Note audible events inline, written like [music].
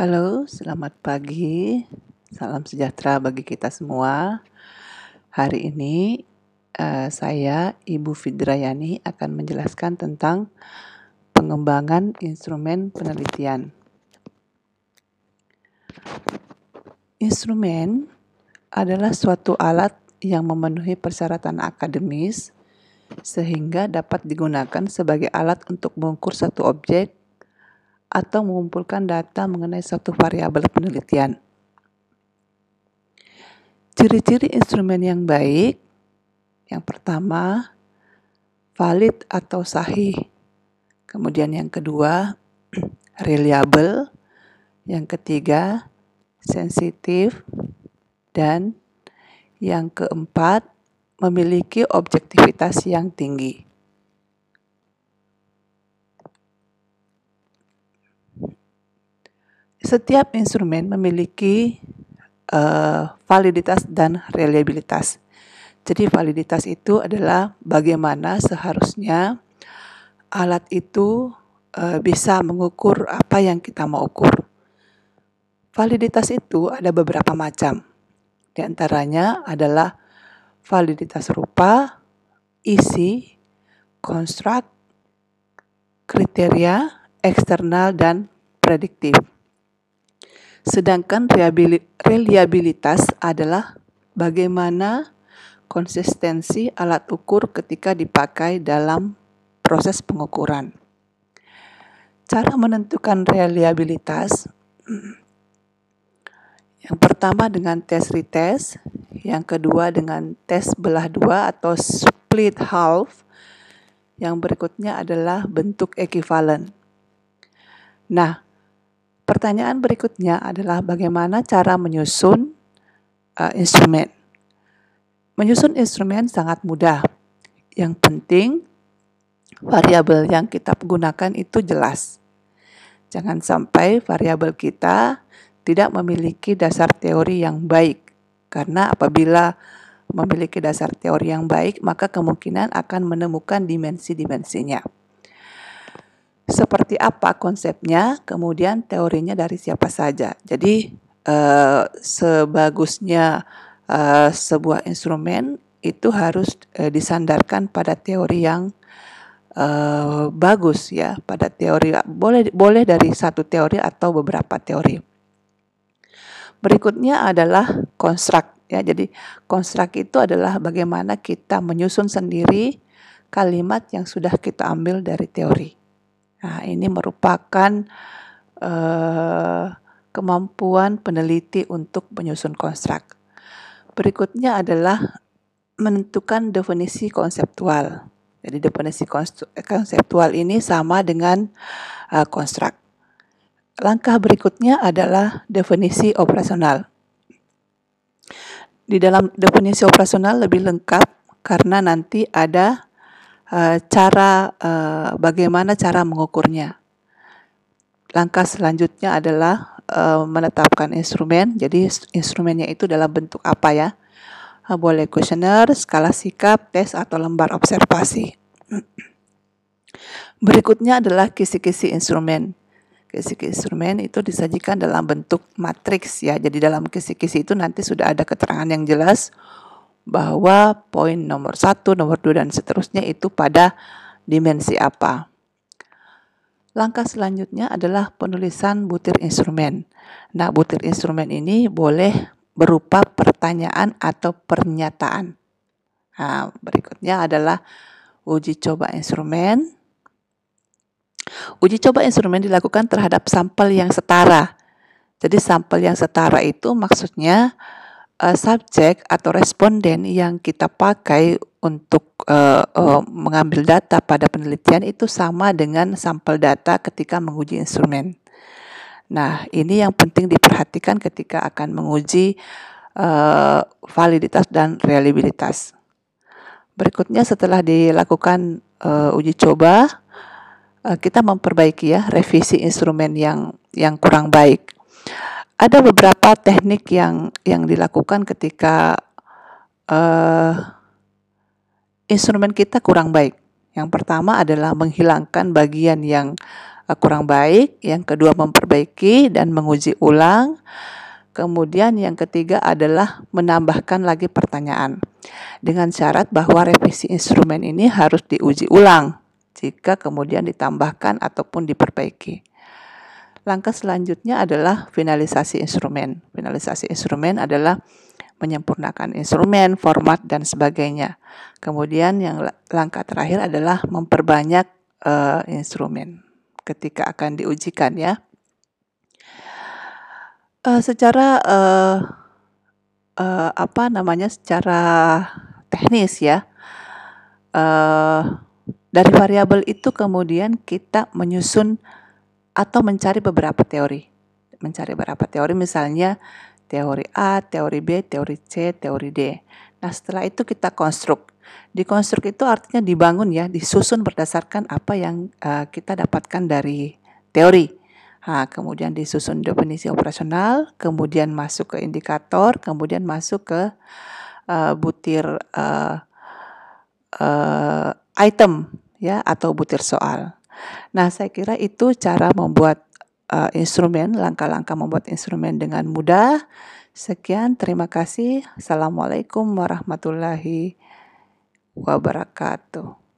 Halo, selamat pagi. Salam sejahtera bagi kita semua. Hari ini uh, saya, Ibu Fidrayani, akan menjelaskan tentang pengembangan instrumen penelitian. Instrumen adalah suatu alat yang memenuhi persyaratan akademis sehingga dapat digunakan sebagai alat untuk mengukur satu objek atau mengumpulkan data mengenai suatu variabel penelitian. Ciri-ciri instrumen yang baik, yang pertama, valid atau sahih. Kemudian yang kedua, [clears throat] reliable. Yang ketiga, sensitif. Dan yang keempat, memiliki objektivitas yang tinggi. Setiap instrumen memiliki uh, validitas dan reliabilitas. Jadi validitas itu adalah bagaimana seharusnya alat itu uh, bisa mengukur apa yang kita mau ukur. Validitas itu ada beberapa macam. Di antaranya adalah validitas rupa, isi, konstruk, kriteria, eksternal, dan prediktif. Sedangkan reliabilitas adalah bagaimana konsistensi alat ukur ketika dipakai dalam proses pengukuran. Cara menentukan reliabilitas [clears throat] yang pertama dengan tes retest, yang kedua dengan tes belah dua atau split half, yang berikutnya adalah bentuk ekivalen. Nah, Pertanyaan berikutnya adalah bagaimana cara menyusun uh, instrumen. Menyusun instrumen sangat mudah. Yang penting variabel yang kita gunakan itu jelas. Jangan sampai variabel kita tidak memiliki dasar teori yang baik. Karena apabila memiliki dasar teori yang baik, maka kemungkinan akan menemukan dimensi-dimensinya seperti apa konsepnya, kemudian teorinya dari siapa saja. Jadi uh, sebagusnya uh, sebuah instrumen itu harus uh, disandarkan pada teori yang uh, bagus ya, pada teori boleh boleh dari satu teori atau beberapa teori. Berikutnya adalah konstruk ya. Jadi konstruk itu adalah bagaimana kita menyusun sendiri kalimat yang sudah kita ambil dari teori. Nah, ini merupakan uh, kemampuan peneliti untuk menyusun konstruk. Berikutnya adalah menentukan definisi konseptual. Jadi definisi konseptual ini sama dengan uh, konstruk. Langkah berikutnya adalah definisi operasional. Di dalam definisi operasional lebih lengkap karena nanti ada uh, cara uh, bagaimana cara mengukurnya. Langkah selanjutnya adalah uh, menetapkan instrumen. Jadi instrumennya itu dalam bentuk apa ya? Boleh kuesioner, skala sikap, tes atau lembar observasi. [clears throat] Berikutnya adalah kisi-kisi instrumen. Kisi-kisi instrumen itu disajikan dalam bentuk matriks ya. Jadi dalam kisi-kisi itu nanti sudah ada keterangan yang jelas bahwa poin nomor satu, nomor dua, dan seterusnya itu pada dimensi apa. Langkah selanjutnya adalah penulisan butir instrumen. Nah, butir instrumen ini boleh berupa pertanyaan atau pernyataan. Nah, berikutnya adalah uji coba instrumen. Uji coba instrumen dilakukan terhadap sampel yang setara. Jadi sampel yang setara itu maksudnya uh, subjek atau responden yang kita pakai untuk uh, uh, mengambil data pada penelitian itu sama dengan sampel data ketika menguji instrumen. Nah, ini yang penting diperhatikan ketika akan menguji uh, validitas dan reliabilitas. Berikutnya setelah dilakukan uh, uji coba, uh, kita memperbaiki ya revisi instrumen yang yang kurang baik ada beberapa teknik yang yang dilakukan ketika uh, instrumen kita kurang baik. Yang pertama adalah menghilangkan bagian yang uh, kurang baik, yang kedua memperbaiki dan menguji ulang. Kemudian yang ketiga adalah menambahkan lagi pertanyaan dengan syarat bahwa revisi instrumen ini harus diuji ulang jika kemudian ditambahkan ataupun diperbaiki. Langkah selanjutnya adalah finalisasi instrumen. Finalisasi instrumen adalah menyempurnakan instrumen, format dan sebagainya. Kemudian yang langkah terakhir adalah memperbanyak uh, instrumen ketika akan diujikan ya. Uh, secara uh, uh, apa namanya secara teknis ya uh, dari variabel itu kemudian kita menyusun atau mencari beberapa teori mencari beberapa teori misalnya teori A, teori B, teori C, teori D. Nah setelah itu kita konstruk. Dikonstruk itu artinya dibangun ya, disusun berdasarkan apa yang uh, kita dapatkan dari teori. Nah, kemudian disusun definisi operasional, kemudian masuk ke indikator, kemudian masuk ke uh, butir uh, uh, item ya atau butir soal. Nah, saya kira itu cara membuat uh, instrumen, langkah-langkah membuat instrumen dengan mudah. Sekian, terima kasih. Assalamualaikum warahmatullahi wabarakatuh.